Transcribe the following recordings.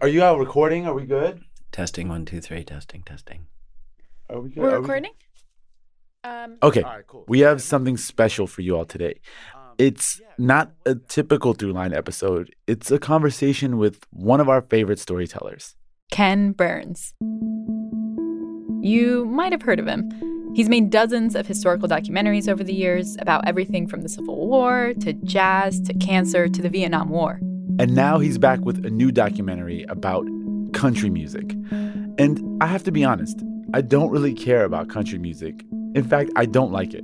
Are you out recording? Are we good? Testing one, two, three. Testing, testing. Are we good? We're Are we- recording? Um, Okay, All right, cool. we have something special for you all today. It's not a typical through line episode. It's a conversation with one of our favorite storytellers. Ken Burns. You might have heard of him. He's made dozens of historical documentaries over the years about everything from the Civil War to jazz to cancer to the Vietnam War. And now he's back with a new documentary about country music. And I have to be honest, I don't really care about country music. In fact, I don't like it.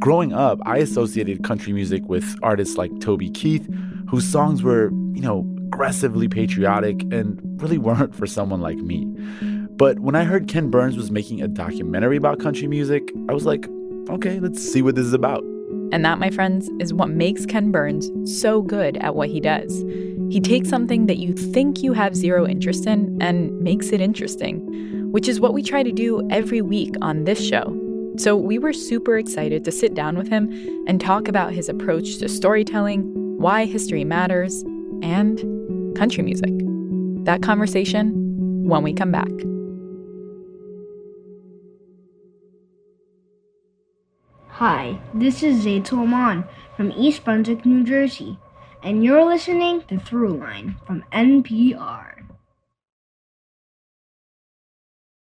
Growing up, I associated country music with artists like Toby Keith, whose songs were, you know, aggressively patriotic and really weren't for someone like me. But when I heard Ken Burns was making a documentary about country music, I was like, okay, let's see what this is about. And that, my friends, is what makes Ken Burns so good at what he does. He takes something that you think you have zero interest in and makes it interesting, which is what we try to do every week on this show. So we were super excited to sit down with him and talk about his approach to storytelling, why history matters, and country music. That conversation when we come back. Hi, this is Zaid Salman from East Brunswick, New Jersey, and you're listening to Throughline from NPR.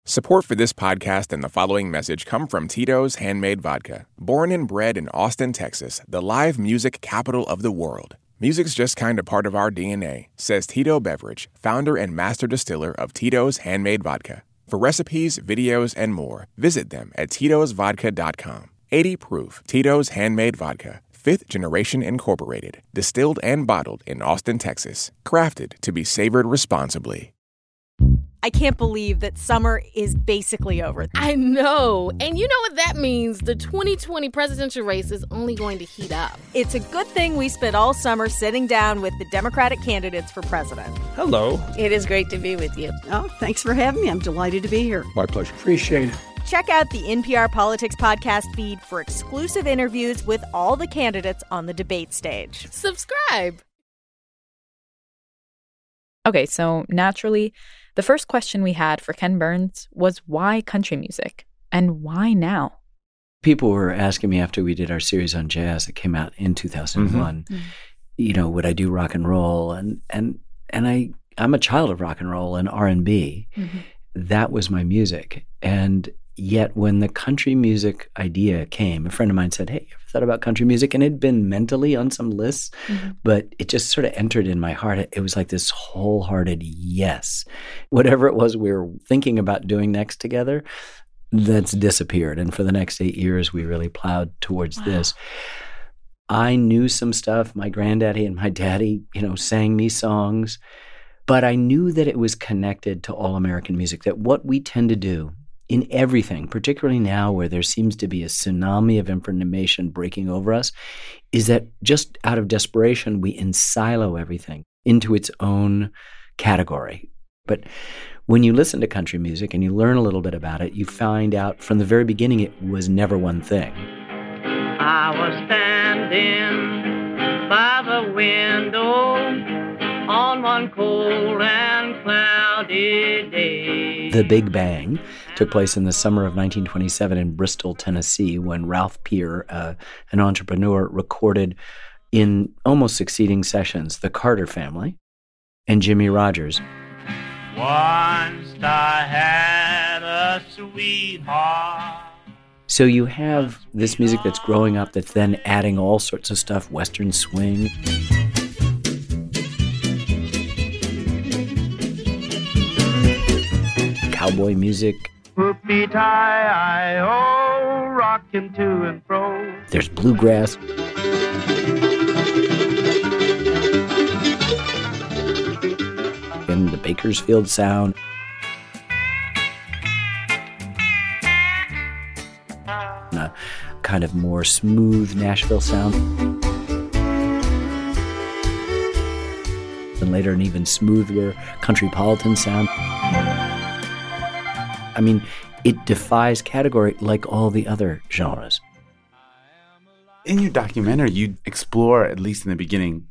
Support for this podcast and the following message come from Tito's Handmade Vodka. Born and bred in Austin, Texas, the live music capital of the world. Music's just kind of part of our DNA, says Tito Beveridge, founder and master distiller of Tito's Handmade Vodka. For recipes, videos, and more, visit them at titosvodka.com. 80 proof Tito's Handmade Vodka, fifth generation incorporated, distilled and bottled in Austin, Texas, crafted to be savored responsibly. I can't believe that summer is basically over. I know. And you know what that means? The 2020 presidential race is only going to heat up. It's a good thing we spent all summer sitting down with the Democratic candidates for president. Hello. It is great to be with you. Oh, thanks for having me. I'm delighted to be here. My pleasure. Appreciate it. Check out the NPR Politics podcast feed for exclusive interviews with all the candidates on the debate stage. Subscribe. Okay, so naturally, the first question we had for Ken Burns was why country music and why now? People were asking me after we did our series on jazz that came out in mm-hmm. 2001, you know, would I do rock and roll? And and and I I'm a child of rock and roll and R&B. Mm-hmm. That was my music. And yet when the country music idea came, a friend of mine said, "Hey, you ever thought about country music?" And it'd been mentally on some lists, mm-hmm. but it just sort of entered in my heart. It was like this wholehearted yes. Whatever it was we were thinking about doing next together, that's disappeared. And for the next eight years, we really plowed towards this. I knew some stuff. My granddaddy and my daddy, you know, sang me songs, but I knew that it was connected to all American music, that what we tend to do in everything, particularly now where there seems to be a tsunami of information breaking over us, is that just out of desperation, we ensilo everything into its own category. But when you listen to country music and you learn a little bit about it, you find out from the very beginning it was never one thing. I was standing by the window on one cold and cloudy day. The Big Bang took place in the summer of 1927 in Bristol, Tennessee, when Ralph Peer, uh, an entrepreneur, recorded in almost succeeding sessions the Carter family and Jimmie Rodgers. Once I had a sweetheart. So you have this music that's growing up that's then adding all sorts of stuff Western swing. Cowboy music. Whoopie tie, I oh, rocking to and fro. There's bluegrass. And the Bakersfield sound. And a kind of more smooth Nashville sound. And later, an even smoother countrypolitan sound. I mean, it defies category like all the other genres. In your documentary, you explore, at least in the beginning,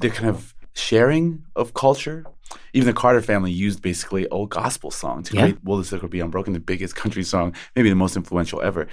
the kind of sharing of culture. even the Carter family used basically old gospel song to Yeah. create "Will the Circle Be Unbroken," the biggest country song, maybe the most influential ever.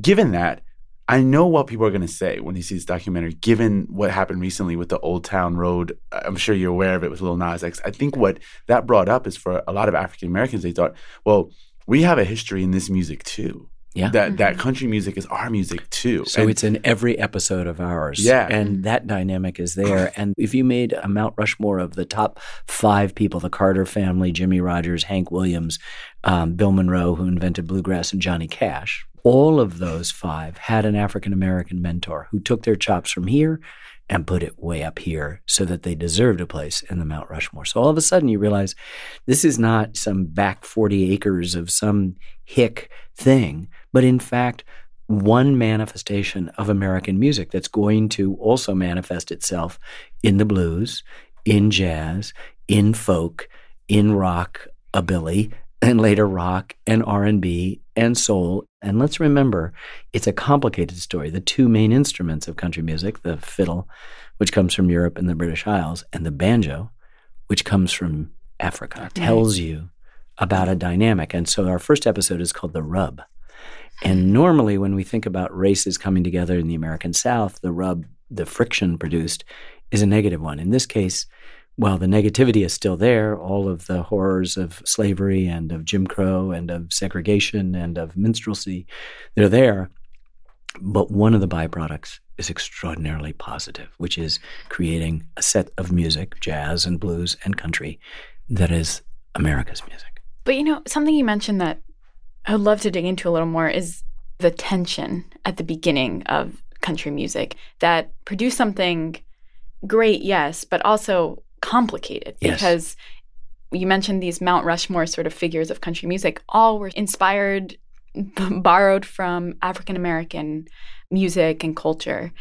Given that, I know what people are going to say when they see this documentary. Given what happened recently with the Old Town Road, I'm sure you're aware of it with Lil Nas X. I think what that brought up is for a lot of African Americans, they thought, well, we have a history in this music too. Yeah. That that country music is our music too. So And- it's in every episode of ours. Yeah. And that dynamic is there. And if you made a Mount Rushmore of the top five people, the Carter family, Jimmie Rodgers, Hank Williams, um, Bill Monroe, who invented bluegrass, and Johnny Cash, all of those five had an African American mentor who took their chops from here and put it way up here so that they deserved a place in the Mount Rushmore. So all of a sudden you realize this is not some back 40 acres of some hick thing, but in fact, one manifestation of American music that's going to also manifest itself in the blues, in jazz, in folk, in rock, a billy, and later rock and R&B and soul. And let's remember, it's a complicated story. The two main instruments of country music, the fiddle, which comes from Europe and the British Isles, and the banjo, which comes from Africa, tells you about a dynamic. And so our first episode is called The Rub. And normally, when we think about races coming together in the American South, the rub, the friction produced, is a negative one. In this case, while the negativity is still there, all of the horrors of slavery and of Jim Crow and of segregation and of minstrelsy, they're there. But one of the byproducts is extraordinarily positive, which is creating a set of music, jazz and blues and country, that is America's music. But you know, something you mentioned that I would love to dig into a little more is the tension at the beginning of country music that produced something great, yes, but also complicated Yes. because you mentioned these Mount Rushmore sort of figures of country music, all were inspired, borrowed from African American music and culture.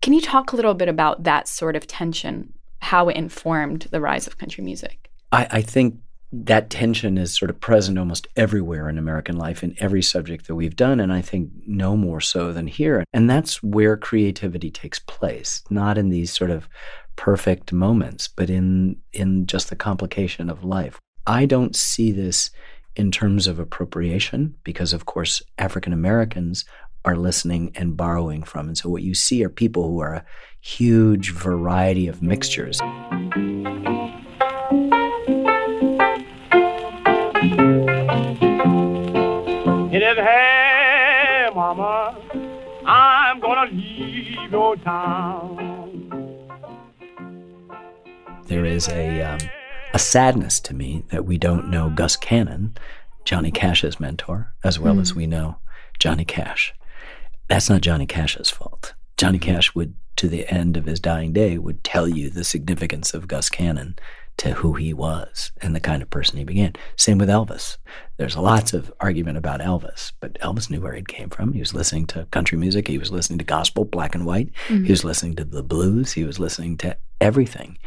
Can you talk a little bit about that sort of tension, how it informed the rise of country music? I, I think that tension is sort of present almost everywhere in American life in every subject that we've done, and I think no more so than here. And that's where creativity takes place, not in these sort of perfect moments, but in in just the complication of life. I don't see this in terms of appropriation because of course African Americans are listening and borrowing from. And so what you see are people who are a huge variety of mixtures. Hey, mama, I'm gonna leave your town. There is a um, a sadness to me that we don't know Gus Cannon, Johnny Cash's mentor, as well as hmm. we know Johnny Cash. That's not Johnny Cash's fault. Johnny hmm. Cash would, to the end of his dying day, would tell you the significance of Gus Cannon to who he was and the kind of person he began. Same with Elvis. There's lots of argument about Elvis, but Elvis knew where he came from. He was listening to country music. He was listening to gospel, black and white. He hmm. was listening to the blues. He was listening to everything.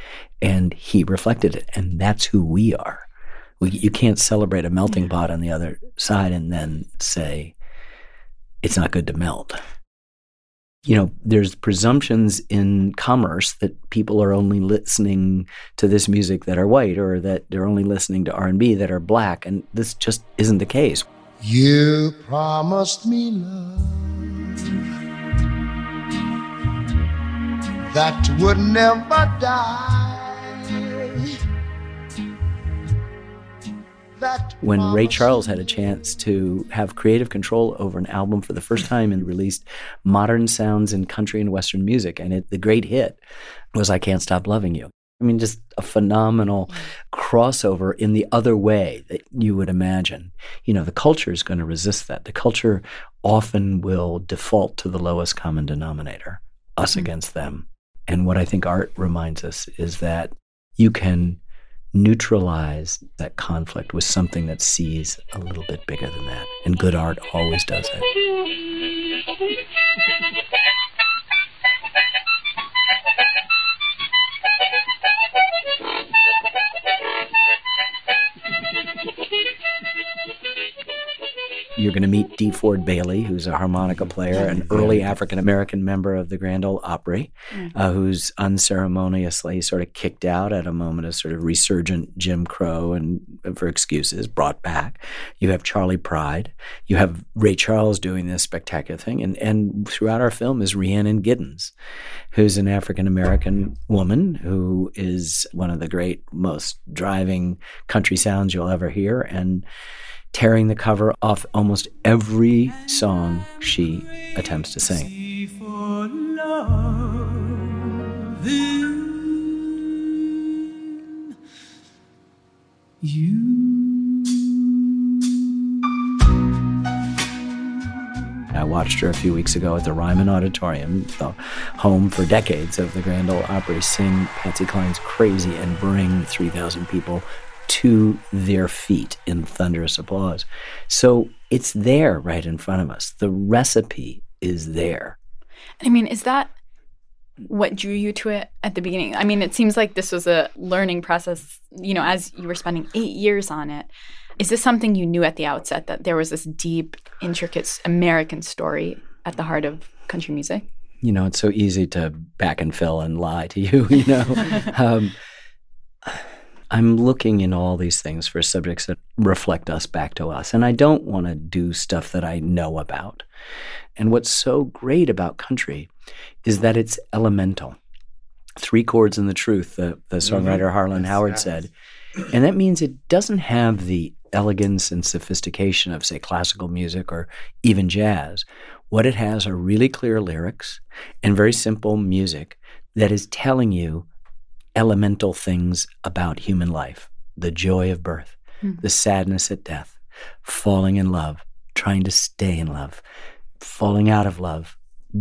And he reflected it. And that's who we are. We, you can't celebrate a melting pot on the other side and then say, it's not good to melt. You know, there's presumptions in commerce that people are only listening to this music that are white or that they're only listening to R&B that are black and this just isn't the case. You promised me love that would never die. That when Ray Charles had a chance to have creative control over an album for the first time and released modern sounds in country and western music, and it, the great hit was "I Can't Stop Loving You." I mean, just a phenomenal crossover in the other way that you would imagine. You know, the culture is going to resist that. The culture often will default to the lowest common denominator, us mm. against them. And what I think art reminds us is that you can neutralize that conflict with something that sees a little bit bigger than that. And good art always does it. Going to meet DeFord Bailey, who's a harmonica player, an early African American member of the Grand Ole Opry, uh, who's unceremoniously sort of kicked out at a moment of sort of resurgent Jim Crow and uh, for excuses brought back. You have Charley Pride. You have Ray Charles doing this spectacular thing, and and throughout our film is Rhiannon Giddens, who's an African American woman who is one of the great, most driving country sounds you'll ever hear, and tearing the cover off almost every song she attempts to sing. I watched her a few weeks ago at the Ryman Auditorium, the home for decades of the Grand Ole Opry, sing Patsy Cline's Crazy and bring 3,000 people to their feet in thunderous applause. So it's there right in front of us. The recipe is there. I mean, is that what drew you to it at the beginning? I mean, it seems like this was a learning process, you know, as you were spending eight years on it. Is this something you knew at the outset that there was this deep, intricate American story at the heart of country music? You know, it's so easy to back and fill and lie to you, you know. um, I'm looking in all these things for subjects that reflect us back to us. And I don't want to do stuff that I know about. And what's so great about country is that it's elemental. Three chords in the truth, the, the songwriter Harlan Howard said. And that means it doesn't have the elegance and sophistication of, say, classical music or even jazz. What it has are really clear lyrics and very simple music that is telling you elemental things about human life the joy of birth, mm. the sadness at death, falling in love, trying to stay in love, falling out of love,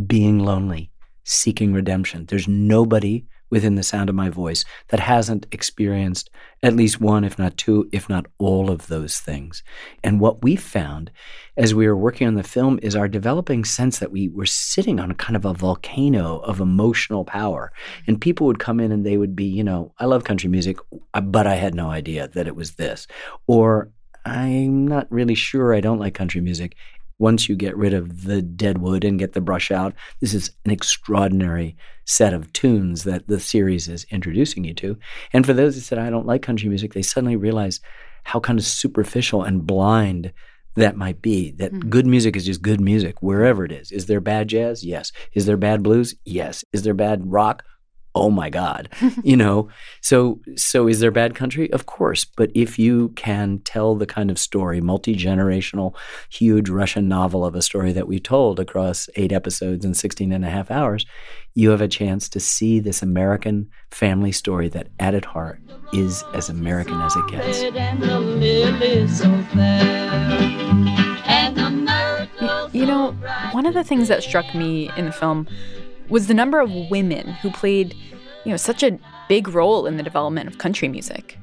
being lonely, seeking redemption. There's nobody within the sound of my voice that hasn't experienced at least one, if not two, if not all of those things. And what we found as we were working on the film is our developing sense that we were sitting on a kind of a volcano of emotional power. And people would come in and they would be, you know, I love country music, uh, but I had no idea that it was this. Or I'm not really sure I don't like country music once you get rid of the dead wood and get the brush out, this is an extraordinary set of tunes that the series is introducing you to. And for those that said, I don't like country music, they suddenly realize how kind of superficial and blind that might be. That mm-hmm. good music is just good music, wherever it is. Is there bad jazz? Yes. Is there bad blues? Yes. Is there bad rock? Oh my god you know? So so is there bad country? Of course but if you can tell the kind of story multi-generational huge russian novel of a story that we told across eight episodes and 16 and a half hours you have a chance to see this american family story that at its heart is as american as it gets. You know one of the things that struck me in the film was the number of women who played, you know, such a big role in the development of country music.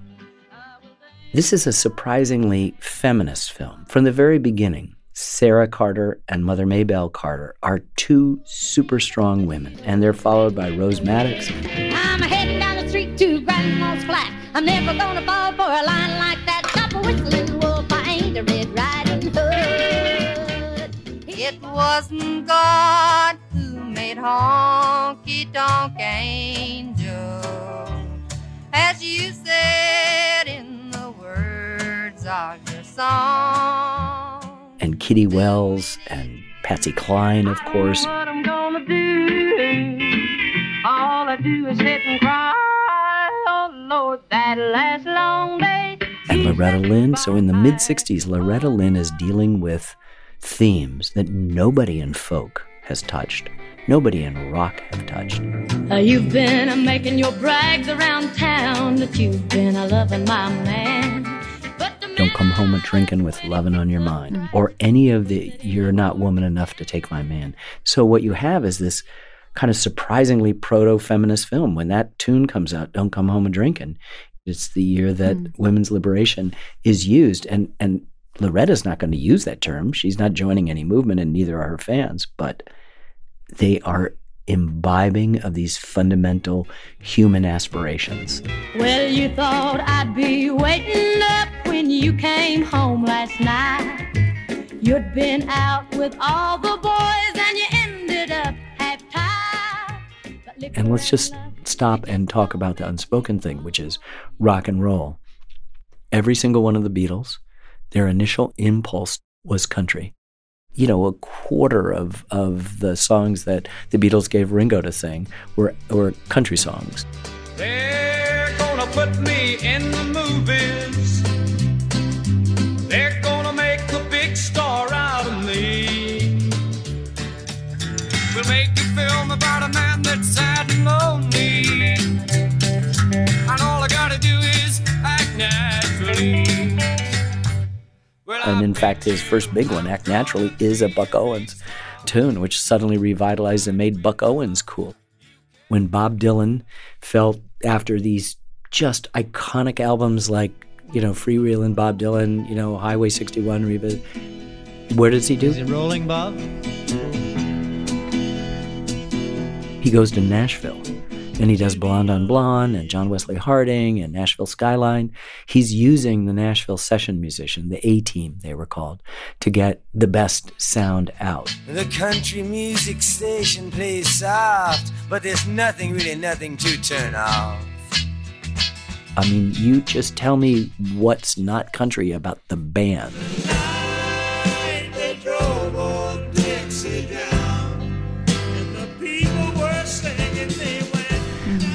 This is a surprisingly feminist film. From the very beginning, Sarah Carter and Mother Maybelle Carter are two super strong women, and they're followed by Rose Maddox. I'm heading down the street to Grandma's flat. I'm never gonna fall for a line like that. Stop a whistling wolf, I ain't a Red Riding Hood. It wasn't God made honky tonk angel, as you said in the words of your song. And Kitty Wells and Patsy Cline, of course. What I'm gonna do, all I do is sit and cry. Oh Lord, that last long day. And Loretta Lynn. So in the mid 60s, Loretta Lynn is dealing with themes that nobody in folk has touched nobody in rock have touched. Uh, you've been uh, making your brags around town that you've been a loving my man. Don't come home a drinking with loving on your mind, mm. or any of the you're not woman enough to take my man. So what you have is this kind of surprisingly proto-feminist film. When that tune comes out, "Don't Come Home a Drinking," it's the year that mm. women's liberation is used, and and Loretta's not going to use that term. She's not joining any movement, and neither are her fans. But they are imbibing of these fundamental human aspirations. Well, you thought I'd be waiting up when you came home last night. You'd been out with all the boys and you ended up half tied. And let's just stop and talk about the unspoken thing, which is rock and roll. Every single one of the Beatles, their initial impulse was country. You know, a quarter of, of the songs that the Beatles gave Ringo to sing were, were country songs. They're gonna put me in the movies. They're gonna make a big star out of me. We'll make a film about a man that's sad and lonely. And in fact, his first big one, Act Naturally, is a Buck Owens tune, which suddenly revitalized and made Buck Owens cool. When Bob Dylan felt after these just iconic albums like, you know, Freewheelin' Bob Dylan, you know, Highway 61, Reba, where does he do? Is it rolling, Bob? He goes to Nashville and he does Blonde on Blonde and John Wesley Harding and Nashville Skyline. He's using the Nashville session musician, the A team, they were called, to get the best sound out. The country music station plays soft, but there's nothing, really nothing to turn off. I mean, you just tell me what's not country about the band.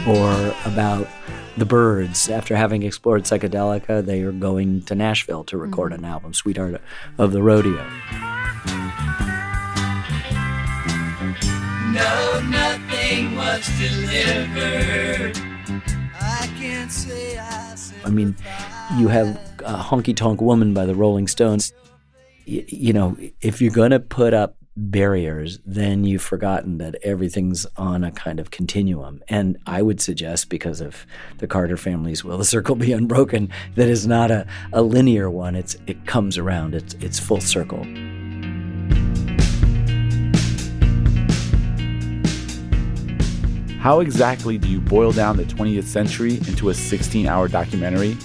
Or about the Byrds. After having explored psychedelica, they are going to Nashville to record Mm-hmm. an album, Sweetheart of the Rodeo. No, nothing was delivered. I can't say I I mean, you have a honky tonk woman by the Rolling Stones. Y- you know, if you're going to put up barriers, then you've forgotten that everything's on a kind of continuum. And I would suggest, because of the Carter family's Will the Circle Be Unbroken, that is not a, a linear one. It's it comes around. It's it's full circle. How exactly do you boil down the 20th century into a 16 hour documentary?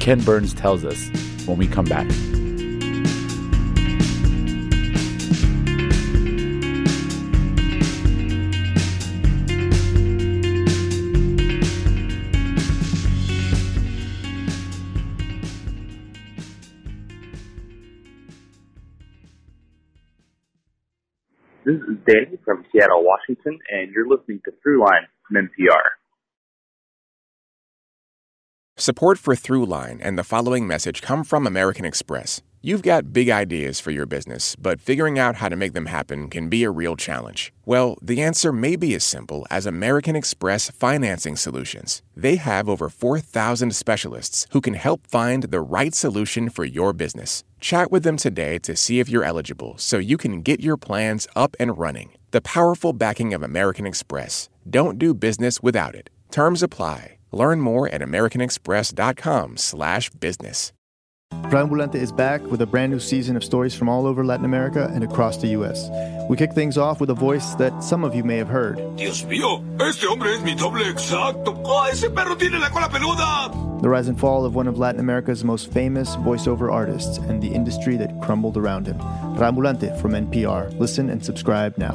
Ken Burns tells us when we come back. Danny from Seattle, Washington, and you're listening to Throughline from NPR. Support for Throughline and the following message come from American Express. You've got big ideas for your business, but figuring out how to make them happen can be a real challenge. Well, the answer may be as simple as American Express Financing Solutions. They have over 4,000 specialists who can help find the right solution for your business. Chat with them today to see if you're eligible so you can get your plans up and running. The powerful backing of American Express. Don't do business without it. Terms apply. Learn more at americanexpress.com/business. Triambulante is back with a brand new season of stories from all over Latin America and across the U.S. We kick things off with a voice that some of you may have heard. Dios mío, este hombre es mi doble exacto. ¡Oh, ese perro tiene la cola peluda! The rise and fall of one of Latin America's most famous voiceover artists and the industry that crumbled around him. Triambulante from NPR. Listen and subscribe now.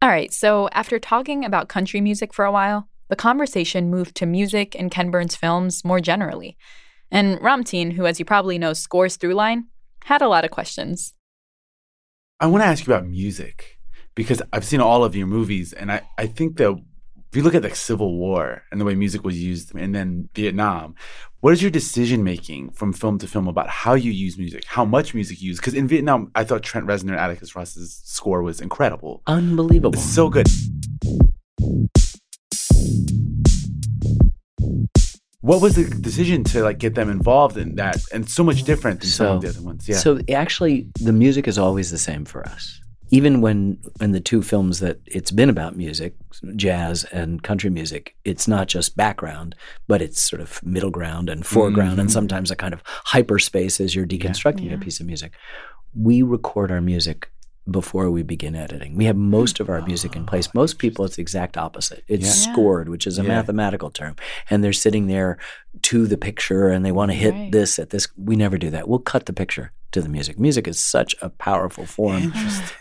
All right, so after talking about country music for a while, the conversation moved to music and Ken Burns films more generally. And Ramtin, who, as you probably know, scores Throughline, had a lot of questions. I want to ask you about music because I've seen all of your movies, and I, I think that if you look at the Civil War and the way music was used, and then Vietnam, what is your decision making from film to film about how you use music, how much music you use? Because in Vietnam, I thought Trent Reznor and Atticus Ross's score was incredible, unbelievable, it's so good. What was the decision to like get them involved in that, and so much different than some of the other ones? Yeah. So actually, the music is always the same for us. Even when in the two films that it's been about music, jazz and country music, it's not just background, but it's sort of middle ground and foreground, and Mhm. sometimes a kind of hyperspace as you're deconstructing a piece of music. We record our music before we begin editing. We have most of our music in place. Most people, it's the exact opposite. It's Yeah. scored, which is a Yeah. mathematical term, and they're sitting there to the picture and they want to hit Right. this at this. We never do that. We'll cut the picture to the music. Music is such a powerful form,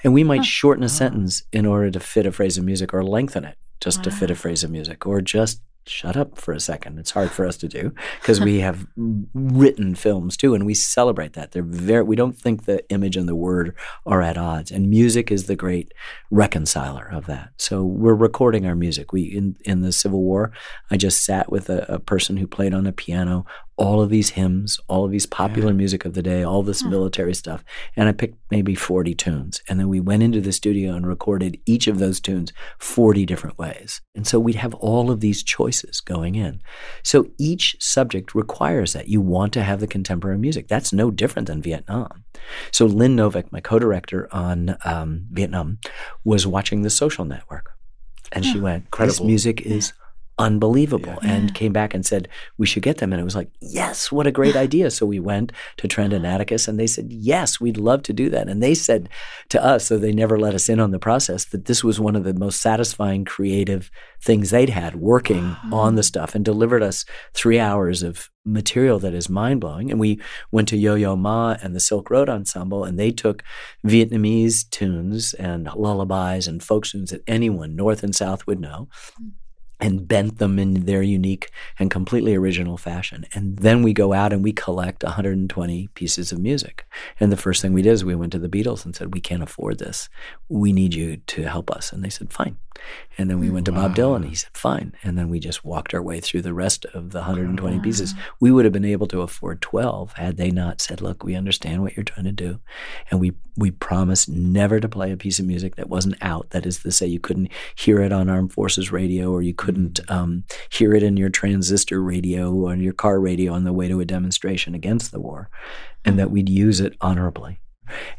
and we might shorten a sentence in order to fit a phrase of music, or lengthen it just to fit a phrase of music, or just shut up for a second. It's hard for us to do because we have written films too, and we celebrate that. They're very. We don't think the image and the word are at odds, and music is the great reconciler of that. So we're recording our music. We in in the Civil War, I just sat with a, a person who played on a piano all of these hymns, all of these popular music of the day, all this military stuff, and I picked maybe forty tunes, and then we went into the studio and recorded each of those tunes forty different ways, and so we'd have all of these choices going in. So each subject requires that you want to have the contemporary music. That's no different than Vietnam. So Lynn Novick, my co-director on um, Vietnam, was watching The Social Network, and she went, "This music is." Unbelievable, and came back and said we should get them, and it was like, yes, what a great idea! So we went to Trent and Atticus, and they said, yes, we'd love to do that, and they said to us, so they never let us in on the process, that this was one of the most satisfying creative things they'd had working on the stuff, and delivered us three hours of material that is mind blowing. And we went to Yo Yo Ma and the Silk Road Ensemble, and they took Vietnamese tunes and lullabies and folk tunes that anyone, North and South, would know. Hmm. And bent them in their unique and completely original fashion. And then we go out and we collect 120 pieces of music. And the first thing we did is we went to the Beatles and said, We can't afford this. We need you to help us. And they said, Fine. And then we hmm, went to Bob Dylan. He said, Fine. And then we just walked our way through the rest of the 120 pieces. We would have been able to afford 12 had they not said, Look, we understand what you're trying to do. And we, we promised never to play a piece of music that wasn't out. That is to say, you couldn't hear it on Armed Forces radio or you couldn't um, hear it in your transistor radio or your car radio on the way to a demonstration against the war, and that we'd use it honorably.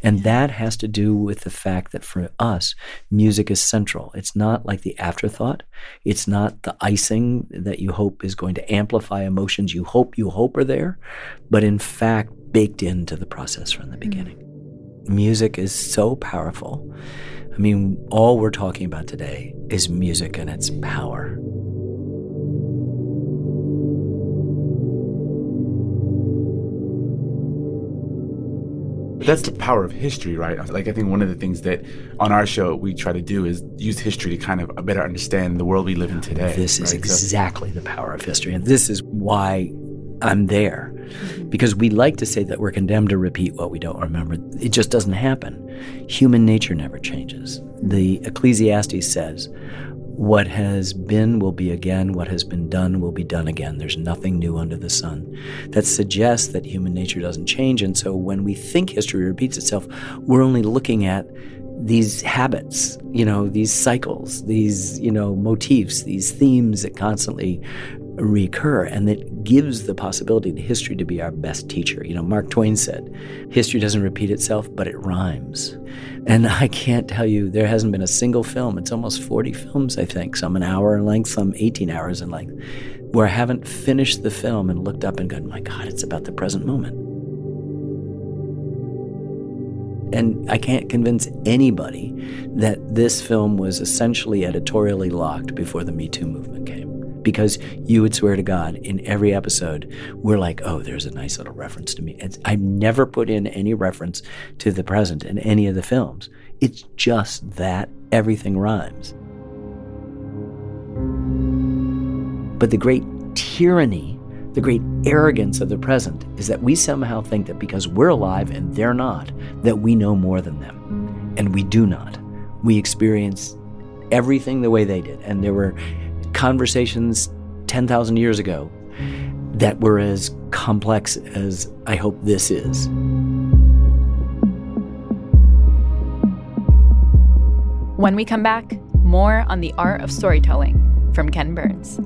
And that has to do with the fact that for us, music is central. It's not like the afterthought. It's not the icing that you hope is going to amplify emotions you hope you hope are there, but in fact baked into the process from the beginning. Music is so powerful. I mean, all we're talking about today is music and its power. That's the power of history, right? Like I think one of the things that on our show we try to do is use history to kind of better understand the world we live in today. This is right? So- exactly the power of history. And this is why I'm there. Because we like to say that we're condemned to repeat what we don't remember. It just doesn't happen. Human nature never changes. The Ecclesiastes says, what has been will be again, what has been done will be done again. There's nothing new under the sun. That suggests that human nature doesn't change. And so when we think history repeats itself, we're only looking at these habits, you know, these cycles, these, you know, motifs, these themes that constantly recur and that gives the possibility to history to be our best teacher. You know, Mark Twain said, history doesn't repeat itself, but it rhymes. And I can't tell you, there hasn't been a single film, it's almost 40 films, I think, some an hour in length, some 18 hours in length, where I haven't finished the film and looked up and gone, my God, it's about the present moment. And I can't convince anybody that this film was essentially editorially locked before the Me Too movement came. Because you would swear to God, in every episode, we're like, oh, there's a nice little reference to me. I've never put in any reference to the present in any of the films. It's just that everything rhymes. But the great tyranny, the great arrogance of the present is that we somehow think that because we're alive and they're not, that we know more than them. And we do not. We experience everything the way they did. And there were conversations 10,000 years ago that were as complex as I hope this is. When we come back, more on the art of storytelling from Ken Burns.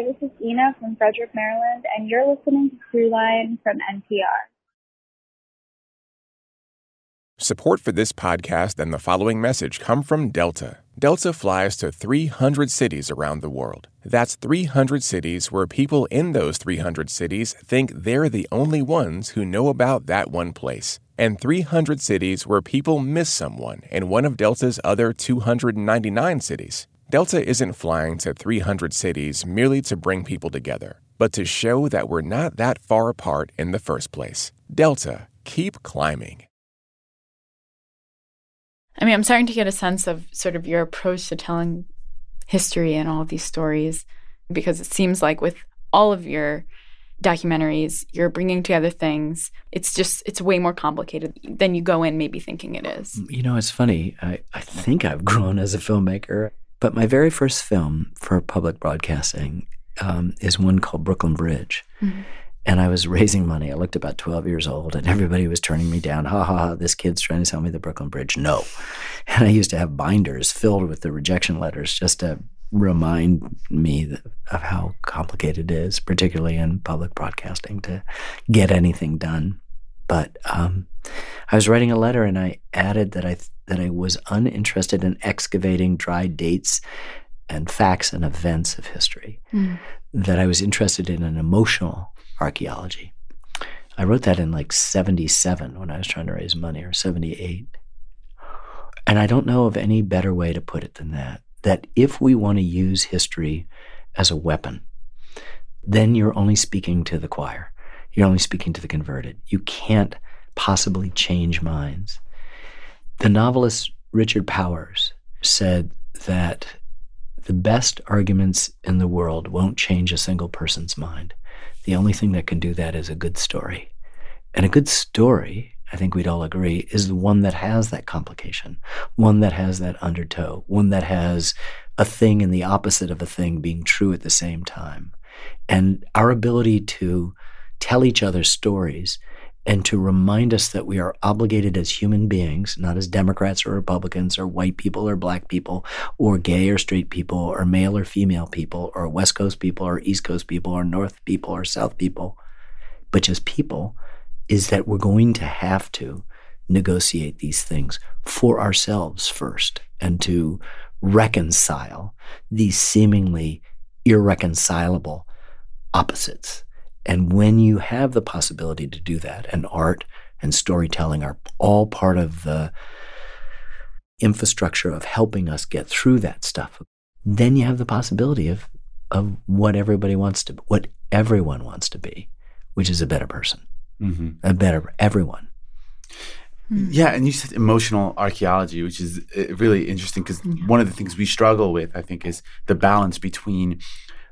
Hi, this is Ina from Frederick, Maryland, and you're listening to Throughline from NPR. Support for this podcast and the following message come from Delta. Delta flies to 300 cities around the world. That's 300 cities where people in those 300 cities think they're the only ones who know about that one place. And 300 cities where people miss someone in one of Delta's other 299 cities. Delta isn't flying to 300 cities merely to bring people together, but to show that we're not that far apart in the first place. Delta, keep climbing. I mean, I'm starting to get a sense of sort of your approach to telling history and all of these stories because it seems like with all of your documentaries, you're bringing together things. It's just, it's way more complicated than you go in maybe thinking it is. You know, it's funny. I, I think I've grown as a filmmaker, but my very first film for public broadcasting um, is one called Brooklyn Bridge. Mm-hmm. And I was raising money. I looked about 12 years old, and everybody was turning me down. Ha ha ha, this kid's trying to sell me the Brooklyn Bridge. No. And I used to have binders filled with the rejection letters just to remind me of how complicated it is, particularly in public broadcasting, to get anything done. But um, I was writing a letter, and I added that I that I was uninterested in excavating dry dates and facts and events of history. Mm. That I was interested in an emotional archaeology. I wrote that in like 77 when I was trying to raise money, or 78. And I don't know of any better way to put it than that. That if we want to use history as a weapon, then you're only speaking to the choir. You're only speaking to the converted. You can't possibly change minds. The novelist Richard Powers said that the best arguments in the world won't change a single person's mind. The only thing that can do that is a good story. And a good story, I think we'd all agree, is the one that has that complication, one that has that undertow, one that has a thing and the opposite of a thing being true at the same time. And our ability to tell each other stories and to remind us that we are obligated as human beings, not as Democrats or Republicans or white people or black people or gay or straight people or male or female people or West Coast people or East Coast people or North people or South people, but just people, is that we're going to have to negotiate these things for ourselves first and to reconcile these seemingly irreconcilable opposites and when you have the possibility to do that, and art and storytelling are all part of the infrastructure of helping us get through that stuff, then you have the possibility of of what everybody wants to, what everyone wants to be, which is a better person, mm-hmm. a better everyone. Hmm. Yeah, and you said emotional archaeology, which is uh, really interesting because mm-hmm. one of the things we struggle with, I think, is the balance between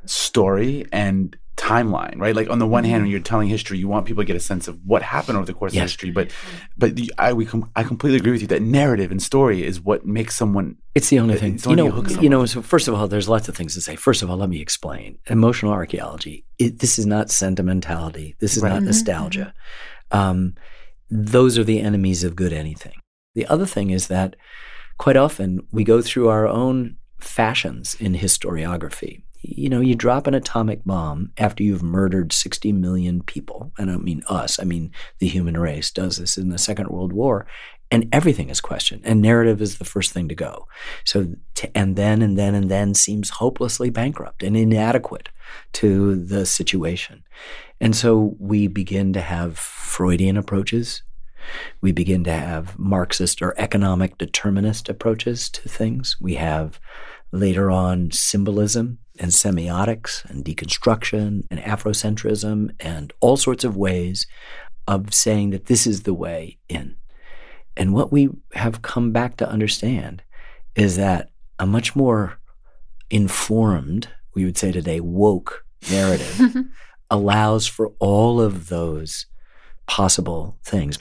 story and timeline, right? Like on the one hand, when mm-hmm. you're telling history, you want people to get a sense of what happened over the course yes. of history. But, but the, I we com- I completely agree with you that narrative and story is what makes someone. It's the only thing. The you know, you know. So first of all, there's lots of things to say. First of all, let me explain. Emotional archaeology. It, this is not sentimentality. This is right. not mm-hmm. nostalgia. Um, those are the enemies of good anything. The other thing is that quite often we go through our own fashions in historiography you know, you drop an atomic bomb after you've murdered 60 million people. I don't mean us, I mean the human race does this in the Second World War. And everything is questioned, and narrative is the first thing to go. So, to, and then and then and then seems hopelessly bankrupt and inadequate to the situation. And so we begin to have Freudian approaches. We begin to have Marxist or economic determinist approaches to things. We have later on symbolism and semiotics and deconstruction and Afrocentrism and all sorts of ways of saying that this is the way in. And what we have come back to understand is that a much more informed, we would say today, woke narrative allows for all of those possible things.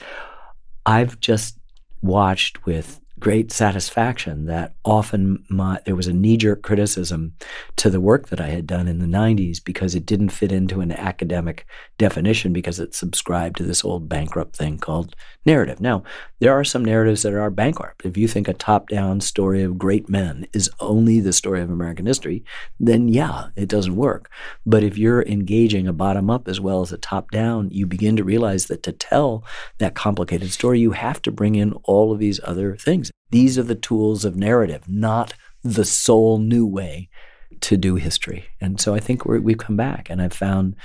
I've just watched with great satisfaction that often my, there was a knee jerk criticism to the work that I had done in the 90s because it didn't fit into an academic definition because it subscribed to this old bankrupt thing called narrative. Now, there are some narratives that are bankrupt. If you think a top down story of great men is only the story of American history, then yeah, it doesn't work. But if you're engaging a bottom up as well as a top down, you begin to realize that to tell that complicated story, you have to bring in all of these other things. These are the tools of narrative, not the sole new way to do history. And so I think we have come back, and I've found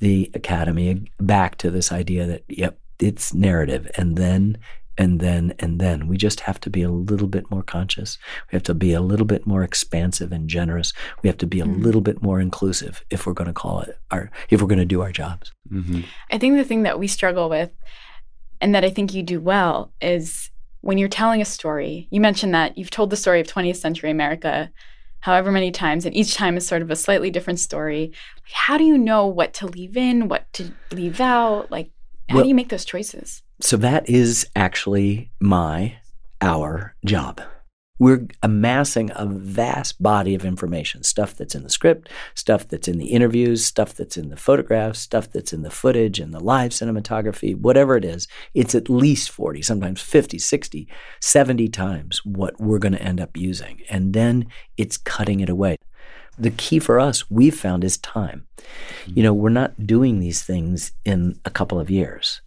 the Academy back to this idea that, yep, it's narrative. And then and then and then we just have to be a little bit more conscious we have to be a little bit more expansive and generous we have to be a mm-hmm. little bit more inclusive if we're going to call it our if we're going to do our jobs mm-hmm. i think the thing that we struggle with and that i think you do well is when you're telling a story, you mentioned that you've told the story of 20th century America however many times, and each time is sort of a slightly different story. How do you know what to leave in, what to leave out? Like, how well, do you make those choices? So, that is actually my, our job we're amassing a vast body of information stuff that's in the script, stuff that's in the interviews, stuff that's in the photographs, stuff that's in the footage and the live cinematography, whatever it is. It's at least 40, sometimes 50, 60, 70 times what we're going to end up using. And then it's cutting it away. The key for us, we've found, is time. You know, we're not doing these things in a couple of years.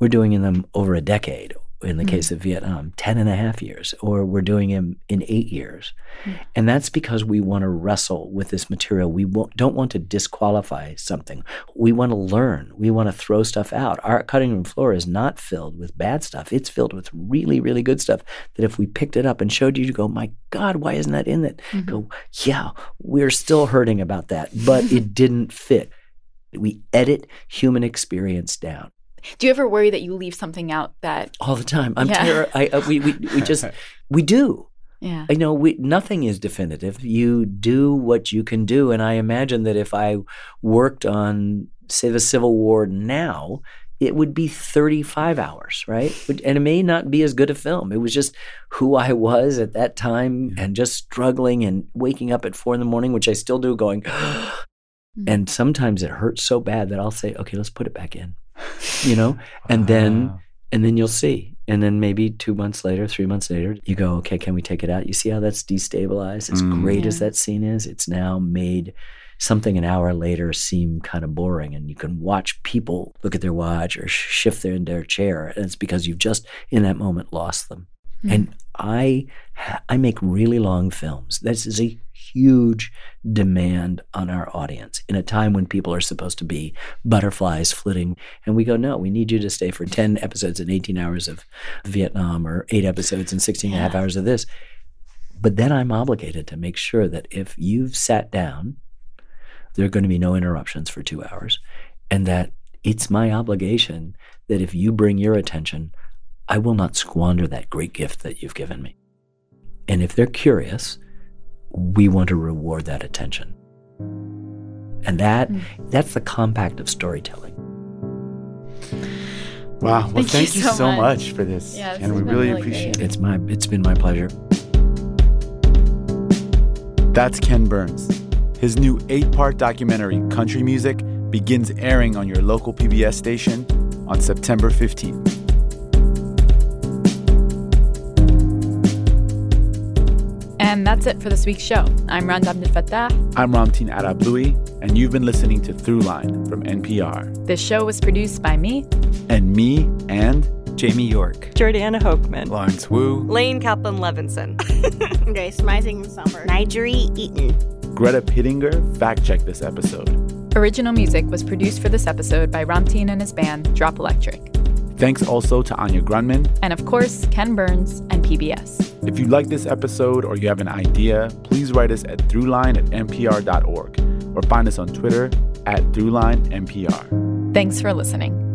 We're doing them over a decade in the mm-hmm. case of Vietnam, 10 and a half years, or we're doing them in eight years. Mm-hmm. And that's because we want to wrestle with this material. We don't want to disqualify something. We want to learn. We want to throw stuff out. Our cutting room floor is not filled with bad stuff. It's filled with really, really good stuff that if we picked it up and showed you, you go, my God, why isn't that in it? Mm-hmm. Go, yeah, we're still hurting about that, but it didn't fit. We edit human experience down. Do you ever worry that you leave something out that all the time? I'm yeah. Ter- I, uh, we, we we just we do. Yeah. I know we, nothing is definitive. You do what you can do, and I imagine that if I worked on say the Civil War now, it would be 35 hours, right? And it may not be as good a film. It was just who I was at that time and just struggling and waking up at four in the morning, which I still do, going, and sometimes it hurts so bad that I'll say, okay, let's put it back in you know, and then and then you'll see. And then maybe two months later, three months later, you go, okay, can we take it out? You see how that's destabilized? As mm. great yeah. as that scene is, it's now made something an hour later seem kind of boring. And you can watch people look at their watch or shift their, in their chair. And it's because you've just, in that moment, lost them. Mm. And I, I make really long films. This is a huge demand on our audience in a time when people are supposed to be butterflies flitting. And we go, no, we need you to stay for 10 episodes and 18 hours of Vietnam or eight episodes and 16 yeah. and a half hours of this. But then I'm obligated to make sure that if you've sat down, there are going to be no interruptions for two hours. And that it's my obligation that if you bring your attention, I will not squander that great gift that you've given me. And if they're curious, we want to reward that attention. And that mm. that's the compact of storytelling. Wow. Well, thank, thank you, so, so much. much. for this. Yeah, and we really, really appreciate great. it. It's my it's been my pleasure. That's Ken Burns. His new eight-part documentary, Country Music, begins airing on your local PBS station on September 15th. And that's it for this week's show. I'm Rund Abdelfatah. I'm Ramtin Arablouei, and you've been listening to Throughline from NPR. This show was produced by me. And me and Jamie York, Jordana Hochman, Lawrence Wu, Laine Kaplan Levenson, Grace Rising Summer, Nigeri Eaton. Greta Pittenger fact checked this episode. Original music was produced for this episode by Ramtin and his band Drop Electric. Thanks also to Anya Grundmann. And of course, Ken Burns and PBS. If you like this episode or you have an idea, please write us at throughline at npr.org or find us on Twitter at throughlinenpr. Thanks for listening.